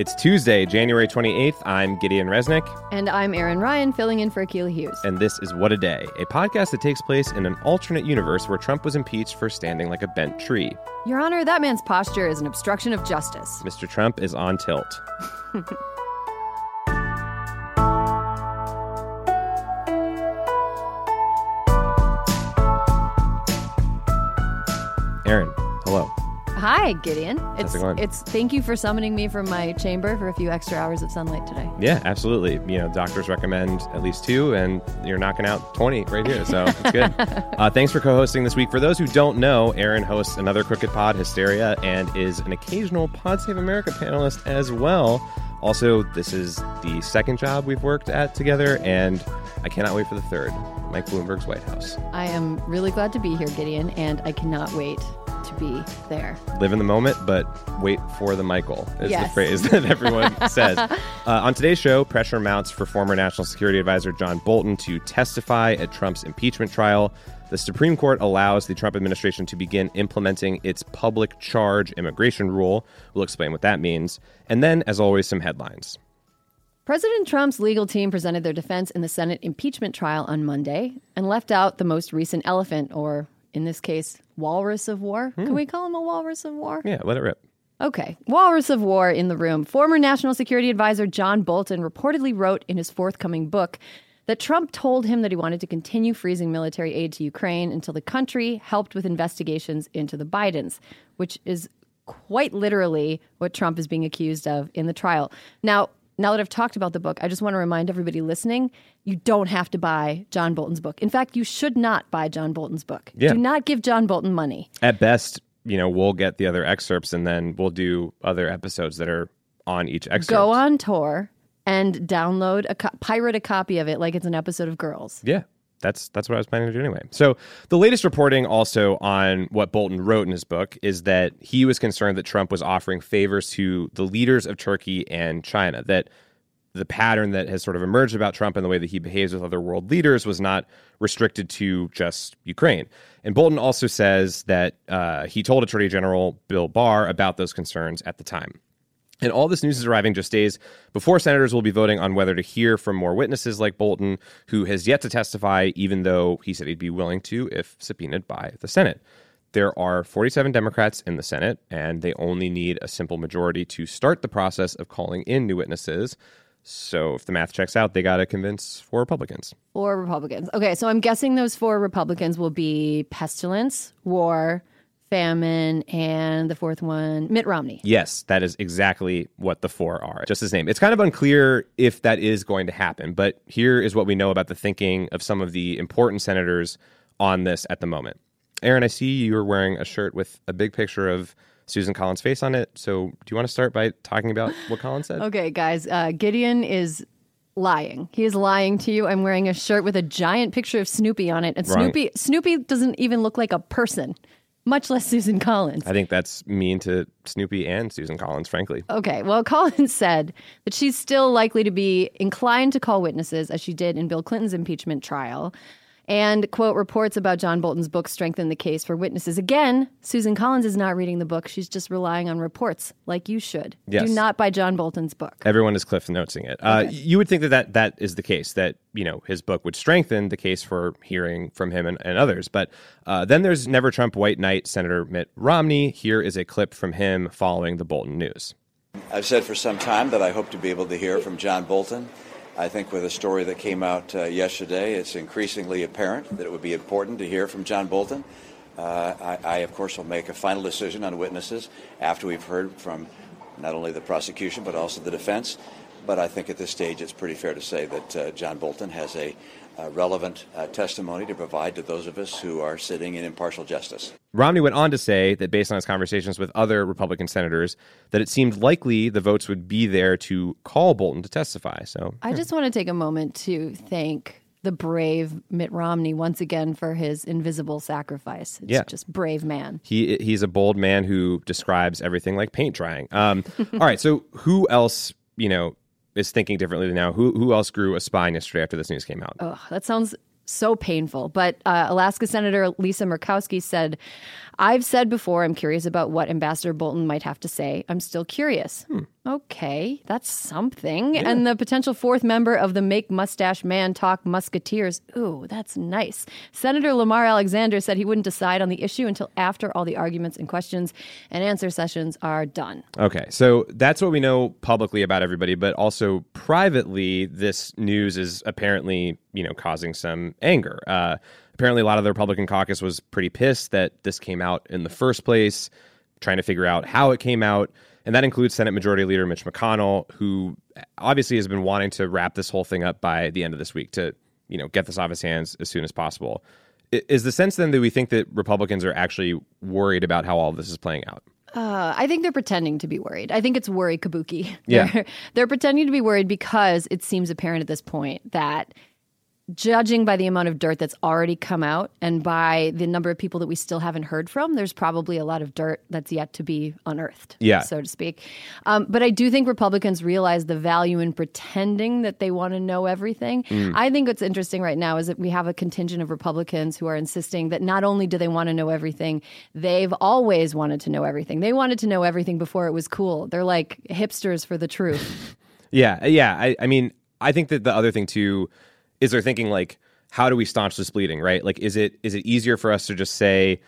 It's Tuesday, January 28th. I'm Gideon Resnick. And I'm Erin Ryan, filling in for Akilah Hughes. And this is What a Day, a podcast that takes place in an alternate universe where Trump was impeached for standing like a bent tree. Your Honor, that man's posture is an obstruction of justice. Mr. Trump is on tilt. Erin. Hi, Gideon. How's It's it going? it's thank you for summoning me from my chamber for a few extra hours of sunlight today. Yeah, absolutely. You know, doctors recommend at least two, and you're knocking out 20 right here. So it's good. uh, thanks for co hosting this week. For those who don't know, Erin hosts another Crooked Pod, Hysteria, and is an occasional Pod Save America panelist as well. Also, this is the second job we've worked at together, and I cannot wait for the third Mike Bloomberg's White House. I am really glad to be here, Gideon, and I cannot wait be there. live in the moment, but wait for the Michael is the phrase that everyone says. Uh, on today's show, pressure mounts for former National Security Advisor John Bolton to testify at Trump's impeachment trial. The Supreme Court allows the Trump administration to begin implementing its public charge immigration rule. We'll explain what that means. And then, as always, some headlines. President Trump's legal team presented their defense in the Senate impeachment trial on Monday and left out the most recent elephant, or in this case, walrus of war. Can hmm. we call him a walrus of war? Yeah, let it rip. Okay. Walrus of War in the room. Former National Security Advisor John Bolton reportedly wrote in his forthcoming book that Trump told him that he wanted to continue freezing military aid to Ukraine until the country helped with investigations into the Bidens, which is quite literally what Trump is being accused of in the trial. Now, now that I've talked about the book, I just want to remind everybody listening you don't have to buy John Bolton's book. In fact, you should not buy John Bolton's book. Yeah. Do not give John Bolton money. At best, you know, we'll get the other excerpts and then we'll do other episodes that are on each excerpt. go on tour and download a co- pirate a copy of it like it's an episode of Girls. Yeah. That's that's what I was planning to do anyway. So the latest reporting also on what Bolton wrote in his book is that he was concerned that Trump was offering favors to the leaders of Turkey and China. That the pattern that has sort of emerged about Trump and the way that he behaves with other world leaders was not restricted to just Ukraine. And Bolton also says that uh, he told Attorney General Bill Barr about those concerns at the time. And all this news is arriving just days before senators will be voting on whether to hear from more witnesses like Bolton, who has yet to testify, even though he said he'd be willing to if subpoenaed by the Senate. There are 47 Democrats in the Senate, and they only need a simple majority to start the process of calling in new witnesses. So if the math checks out, they got to convince four Republicans. Four Republicans. Okay, so I'm guessing those four Republicans will be pestilence, war, famine, and the fourth one, Mitt Romney. Yes, that is exactly what the four are. Just his name. It's kind of unclear if that is going to happen, but here is what we know about the thinking of some of the important senators on this at the moment. Erin, I see you're wearing a shirt with a big picture of Susan Collins' face on it. So, do you want to start by talking about what Collins said? Okay, guys, uh, Gideon is lying. He is lying to you. I'm wearing a shirt with a giant picture of Snoopy on it, and Wrong. Snoopy Snoopy doesn't even look like a person, much less Susan Collins. I think that's mean to Snoopy and Susan Collins, frankly. Okay, well, Collins said that she's still likely to be inclined to call witnesses, as she did in Bill Clinton's impeachment trial. And, quote, reports about John Bolton's book strengthen the case for witnesses. Again, Susan Collins is not reading the book. She's just relying on reports, like you should. Yes. Do not buy John Bolton's book. Everyone is Cliff noting it. Uh, you would think that, that that is the case, that you know his book would strengthen the case for hearing from him and, and others. But uh, then there's Never Trump White Knight Senator Mitt Romney. Here is a clip from him following the Bolton news. I've said for some time that I hope to be able to hear from John Bolton. I think with a story that came out uh, yesterday, it's increasingly apparent that it would be important to hear from John Bolton. Uh, I, I, of course, will make a final decision on witnesses after we've heard from not only the prosecution but also the defense. But I think at this stage it's pretty fair to say that uh, John Bolton has a uh, relevant uh, testimony to provide to those of us who are sitting in impartial justice. Romney went on to say that based on his conversations with other Republican senators, that it seemed likely the votes would be there to call Bolton to testify. So I just want to take a moment to thank the brave Mitt Romney once again for his invisible sacrifice. It's Yeah. just brave man. he he's a bold man who describes everything like paint drying. Um, all right, so who else you know is thinking differently now? Who who else grew a spine yesterday after this news came out? Ugh, that sounds so painful. But uh, Alaska Senator Lisa Murkowski said, I've said before, I'm curious about what Ambassador Bolton might have to say. I'm still curious. Okay, that's something. And the potential fourth member of the Make Mustache Man Talk Musketeers. Ooh, that's nice. Senator Lamar Alexander said he wouldn't decide on the issue until after all the arguments and questions and answer sessions are done. Okay, so that's what we know publicly about everybody, but also privately, this news is apparently you know causing some anger. Uh, apparently, a lot of the Republican caucus was pretty pissed that this came out in the first place, trying to figure out how it came out, and that includes Senate Majority Leader Mitch McConnell, who obviously has been wanting to wrap this whole thing up by the end of this week to you know get this off his hands as soon as possible. Is the sense then that we think that Republicans are actually worried about how all this is playing out? Uh, I think they're pretending to be worried. I think it's worry kabuki. Yeah. They're, they're pretending to be worried because it seems apparent at this point that judging by the amount of dirt that's already come out and by the number of people that we still haven't heard from, there's probably a lot of dirt that's yet to be unearthed, Yeah. so to speak. Um, but I do think Republicans realize the value in pretending that they want to know everything. I think what's interesting right now is that we have a contingent of Republicans who are insisting that not only do they want to know everything, they've always wanted to know everything. They wanted to know everything before it was cool. They're like hipsters for the truth. Yeah, yeah. I, I mean, I think that the other thing too is they're thinking like, how do we staunch this bleeding? Right? Like, is it is it easier for us to just say,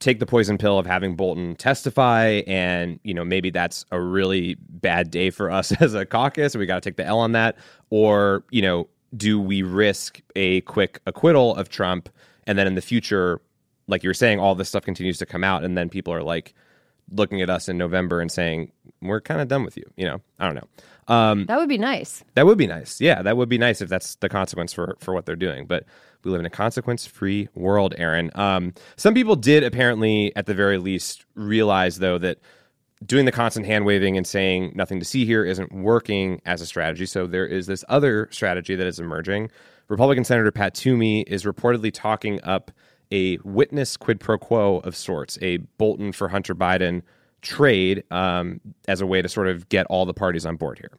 take the poison pill of having Bolton testify, and you know maybe that's a really bad day for us as a caucus, and we got to take the L on that, or you know, do we risk a quick acquittal of Trump, and then in the future, like you were saying, all this stuff continues to come out, and then people are like looking at us in November and saying, we're kind of done with you. You know, I don't know. Um, that would be nice. that would be nice. Yeah, that would be nice if that's the consequence for for what they're doing. But we live in a consequence-free world, Erin. Um, some people did apparently, at the very least, realize though that doing the constant hand waving and saying nothing to see here isn't working as a strategy. So there is this other strategy that is emerging. Republican Senator Pat Toomey is reportedly talking up a witness quid pro quo of sorts, a Bolton for Hunter Biden trade um, as a way to sort of get all the parties on board here.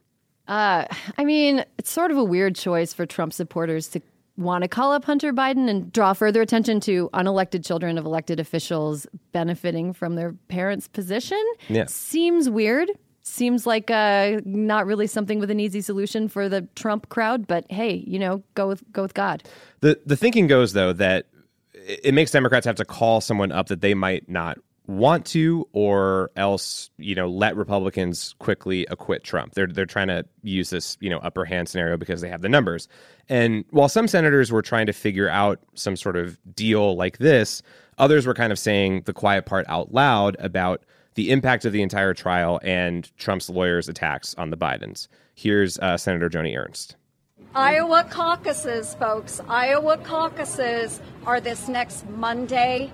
Uh, I mean, it's sort of a weird choice for Trump supporters to want to call up Hunter Biden and draw further attention to unelected children of elected officials benefiting from their parents' position. Yeah. Seems weird. Seems like uh, not really something with an easy solution for the Trump crowd. But hey, you know, go with go with God. The the thinking goes though that it it makes Democrats have to call someone up that they might not want to, or else you know let Republicans quickly acquit Trump. They're they're trying to use this you know upper hand scenario because they have the numbers. And while some senators were trying to figure out some sort of deal like this, others were kind of saying the quiet part out loud about the impact of the entire trial and Trump's lawyers' attacks on the Bidens. Here's uh, Senator Joni Ernst. Iowa caucuses, folks. Iowa caucuses are this next Monday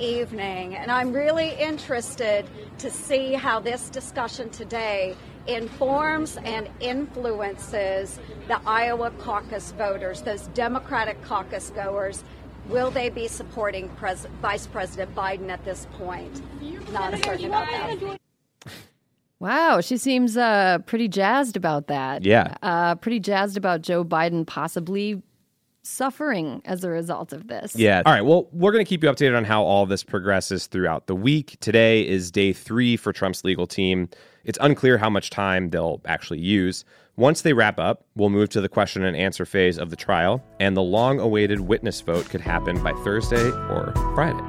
evening. And I'm really interested to see how this discussion today informs and influences the Iowa caucus voters, those Democratic caucus goers. Will they be supporting Pres- Vice President Biden at this point? Not certain about that. Wow, she seems uh, pretty jazzed about that. Yeah. uh, pretty jazzed about Joe Biden possibly suffering as a result of this. Yeah. All right. Well, we're going to keep you updated on how all this progresses throughout the week. Today is day three for Trump's legal team. It's unclear how much time they'll actually use. Once they wrap up, we'll move to the question and answer phase of the trial, and the long awaited witness vote could happen by Thursday or Friday.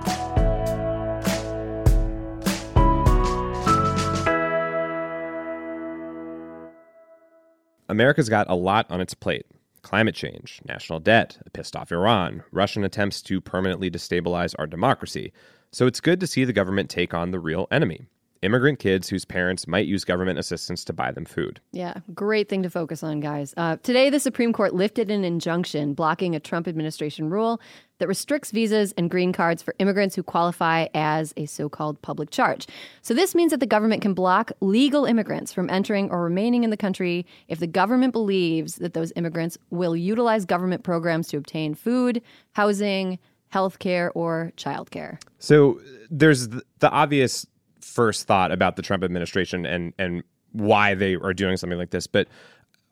America's got a lot on its plate climate change, national debt, a pissed off Iran, Russian attempts to permanently destabilize our democracy. So it's good to see the government take on the real enemy. Immigrant kids whose parents might use government assistance to buy them food. Yeah, great thing to focus on, guys. Uh, today, the Supreme Court lifted an injunction blocking a Trump administration rule that restricts visas and green cards for immigrants who qualify as a so called public charge. So, this means that the government can block legal immigrants from entering or remaining in the country if the government believes that those immigrants will utilize government programs to obtain food, housing, health care, or childcare. So, there's the, the obvious first thought about the Trump administration and, and why they are doing something like this. But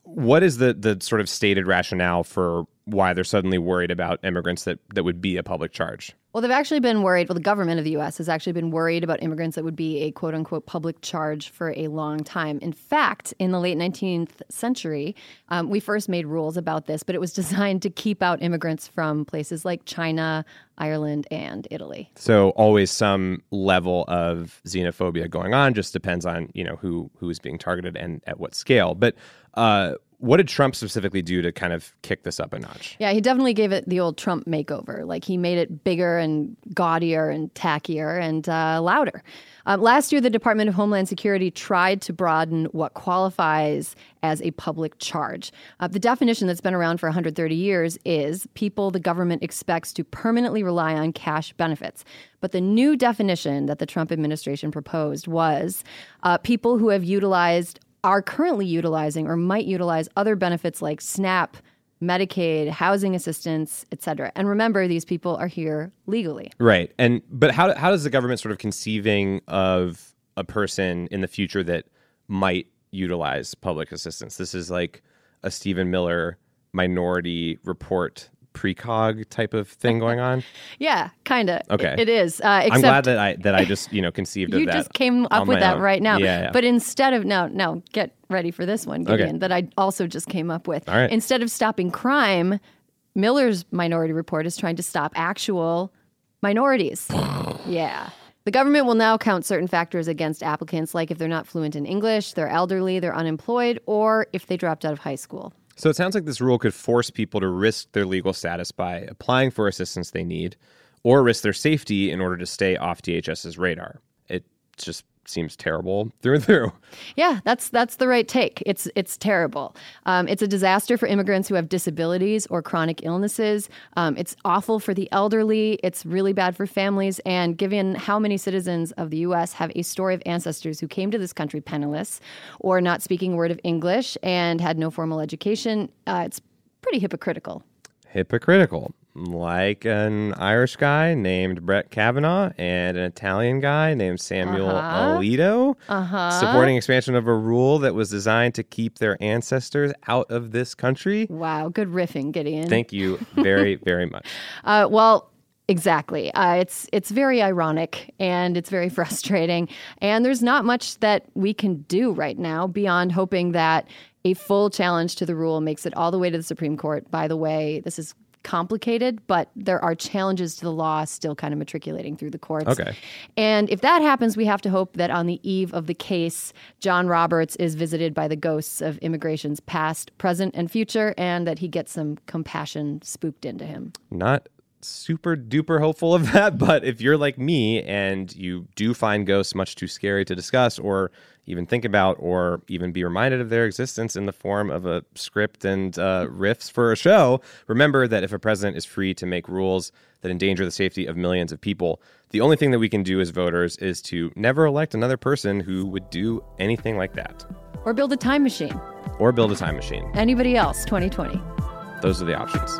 what is the the sort of stated rationale for why they're suddenly worried about immigrants that that would be a public charge? Well, they've actually been worried. Well, the government of the U.S. has actually been worried about immigrants that would be a quote unquote public charge for a long time. In fact, in the late 19th century, um, we first made rules about this, but it was designed to keep out immigrants from places like China, Ireland, and Italy. So always some level of xenophobia going on. Just depends on you know who who is being targeted and at what scale. But uh, what did Trump specifically do to kind of kick this up a notch? Yeah, he definitely gave it the old Trump makeover. Like he made it bigger and gaudier and tackier and uh, louder. Um, last year, the Department of Homeland Security tried to broaden what qualifies as a public charge. Uh, the definition that's been around for 130 years is people the government expects to permanently rely on cash benefits. But the new definition that the Trump administration proposed was uh, people who have utilized are currently utilizing or might utilize other benefits like SNAP, Medicaid, housing assistance, et cetera. And remember, these people are here legally. Right. And but how how does the government sort of conceiving of a person in the future that might utilize public assistance? This is like a Stephen Miller minority report precog type of thing going on? yeah, kind of. Okay, it, it is. Uh, I'm glad that I that I just you know conceived you of that. just came up with that own. right now. Yeah, yeah. But instead of no, no, get ready for this one, Gideon. Okay. That I also just came up with. All right. Instead of stopping crime, Miller's Minority Report is trying to stop actual minorities. yeah. The government will now count certain factors against applicants, like if they're not fluent in English, they're elderly, they're unemployed, or if they dropped out of high school. So it sounds like this rule could force people to risk their legal status by applying for assistance they need, or risk their safety in order to stay off DHS's radar. It just seems terrible through and through. Yeah, that's that's the right take. It's it's terrible. Um, it's a disaster for immigrants who have disabilities or chronic illnesses. Um, it's awful for the elderly. It's really bad for families. And given how many citizens of the U.S. have a story of ancestors who came to this country penniless or not speaking a word of English and had no formal education, uh, it's pretty hypocritical. Hypocritical. Like an Irish guy named Brett Kavanaugh and an Italian guy named Samuel Uh-huh. Alito Uh-huh. supporting expansion of a rule that was designed to keep their ancestors out of this country. Wow, good riffing, Gideon. Thank you very, very much. Uh, well, exactly. Uh, it's it's very ironic and it's very frustrating. And there's not much that we can do right now beyond hoping that a full challenge to the rule makes it all the way to the Supreme Court. By the way, this is complicated, but there are challenges to the law still kind of matriculating through the courts. Okay. And if that happens, we have to hope that on the eve of the case, John Roberts is visited by the ghosts of immigration's past, present, and future, and that he gets some compassion spooked into him. not super duper hopeful of that, but if you're like me and you do find ghosts much too scary to discuss or even think about or even be reminded of their existence in the form of a script and uh, riffs for a show, remember that if a president is free to make rules that endanger the safety of millions of people, the only thing that we can do as voters is to never elect another person who would do anything like that Or build a time machine. or build a time machine. Anybody else, 2020. Those are the options.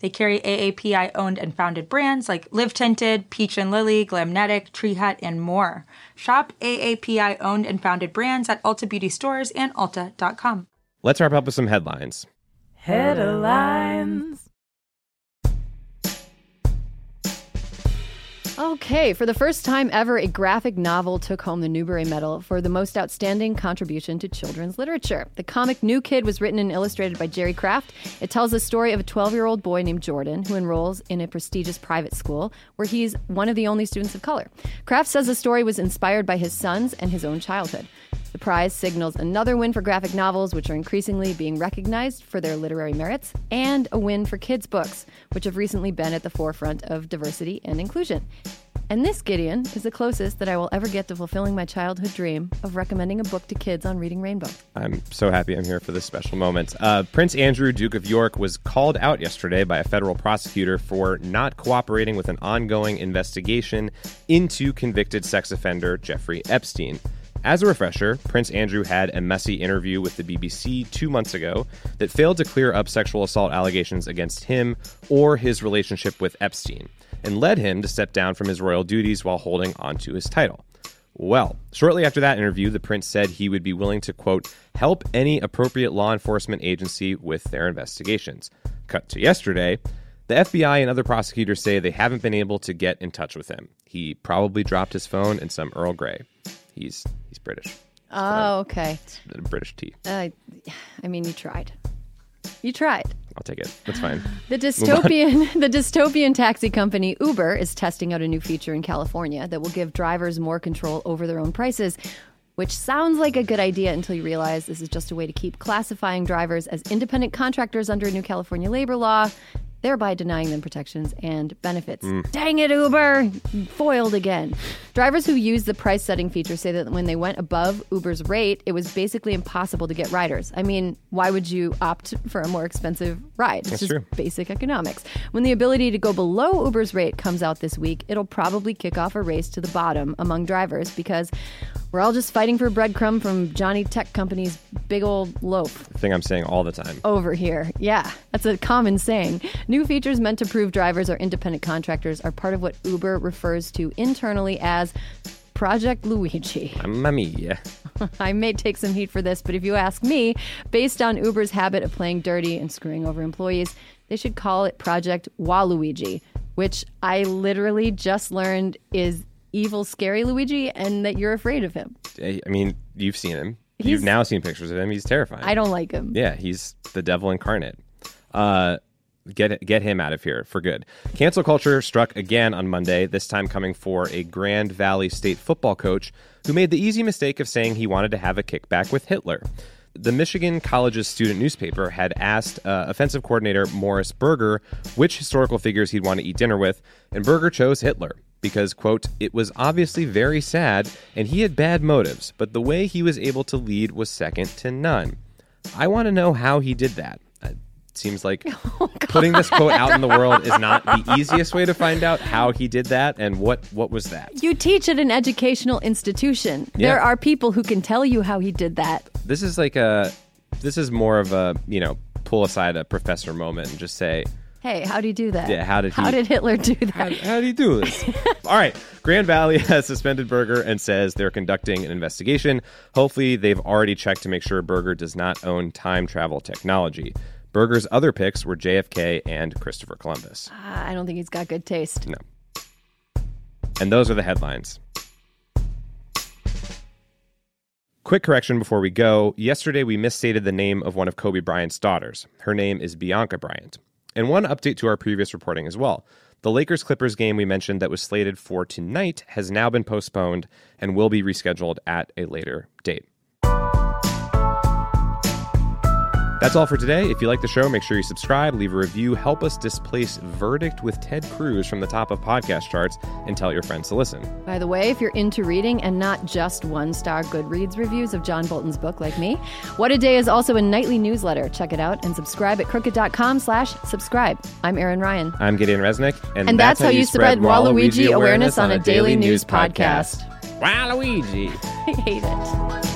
They carry AAPI owned and founded brands like Live Tinted, Peach and Lily, Glamnetic, Tree Hut, and more. Shop AAPI owned and founded brands at Ulta Beauty stores and Ulta.com. Let's wrap up with some headlines. Headlines. Okay, for the first time ever, a graphic novel took home the Newbery Medal for the most outstanding contribution to children's literature. The comic New Kid was written and illustrated by Jerry Craft. It tells the story of a 12 year old boy named Jordan who enrolls in a prestigious private school where he's one of the only students of color. Kraft says the story was inspired by his sons and his own childhood. The prize signals another win for graphic novels, which are increasingly being recognized for their literary merits, and a win for kids' books, which have recently been at the forefront of diversity and inclusion. And this, Gideon, is the closest that I will ever get to fulfilling my childhood dream of recommending a book to kids on Reading Rainbow. I'm so happy I'm here for this special moment. Uh, Prince Andrew, Duke of York, was called out yesterday by a federal prosecutor for not cooperating with an ongoing investigation into convicted sex offender Jeffrey Epstein. As a refresher, Prince Andrew had a messy interview with the BBC two months ago that failed to clear up sexual assault allegations against him or his relationship with Epstein, and led him to step down from his royal duties while holding onto his title. Well, shortly after that interview, the prince said he would be willing to, quote, help any appropriate law enforcement agency with their investigations. Cut to yesterday, the FBI and other prosecutors say they haven't been able to get in touch with him. He probably dropped his phone in some Earl Grey. He's he's British. Oh, okay. A British tea. Uh, I mean, you tried. You tried. I'll take it. That's fine. The dystopian the dystopian taxi company Uber is testing out a new feature in California that will give drivers more control over their own prices. Which sounds like a good idea until you realize this is just a way to keep classifying drivers as independent contractors under a new California labor law, thereby denying them protections and benefits. Mm. Dang it, Uber! Foiled again. Drivers who use the price setting feature say that when they went above Uber's rate, it was basically impossible to get riders. I mean, why would you opt for a more expensive ride? It's That's just true. basic economics. When the ability to go below Uber's rate comes out this week, it'll probably kick off a race to the bottom among drivers because we're all just fighting for breadcrumb from Johnny Tech Company's big old loaf thing I'm saying all the time. over here. Yeah, that's a common saying. New features meant to prove drivers or independent contractors are part of what Uber refers to internally as Project Luigi. Mamma mia. I may take some heat for this, but if you ask me, based on Uber's habit of playing dirty and screwing over employees, they should call it Project Waluigi, which I literally just learned is evil, scary Luigi, and that you're afraid of him. I mean, you've seen him. He's- You've now seen pictures of him. He's terrifying. I don't like him. Yeah, he's the devil incarnate. Uh, get get him out of here for good. Cancel culture struck again on Monday. This time coming for a Grand Valley State football coach who made the easy mistake of saying he wanted to have a kickback with Hitler. The Michigan College's student newspaper had asked uh, offensive coordinator Morris Berger which historical figures he'd want to eat dinner with, and Berger chose Hitler because, quote, it was obviously very sad and he had bad motives, but the way he was able to lead was second to none. I want to know how he did that. Uh, seems like putting this quote out in the world is not the easiest way to find out how he did that and what what was that. You teach at an educational institution. Yeah. There are people who can tell you how he did that. This is like a this is more of a, you know, pull aside a professor moment and just say, Hey, how do you do that? Yeah, how did How he- did Hitler do that? How, how do you do this? All right. Grand Valley has suspended Berger and says they're conducting an investigation. Hopefully, they've already checked to make sure Berger does not own time travel technology. Berger's other picks were JFK and Christopher Columbus. Ah, I don't think he's got good taste. No. And those are the headlines. Quick correction before we go. Yesterday, we misstated the name of one of Kobe Bryant's daughters. Her name is Bianca Bryant. And one update to our previous reporting as well. The Lakers Clippers game we mentioned that was slated for tonight has now been postponed and will be rescheduled at a later date. That's all for today. If you like the show, make sure you subscribe, leave a review, help us displace Verdict with Ted Cruz from the top of podcast charts, and tell your friends to listen. By the way, if you're into reading and not just one star Goodreads reviews of John Bolton's book like me, What a Day is also a nightly newsletter. Check it out and subscribe at crooked.com slash subscribe. I'm Erin Ryan. I'm Gideon Resnick, and, And that's how you spread Waluigi awareness on a daily news podcast. Waluigi. I hate it.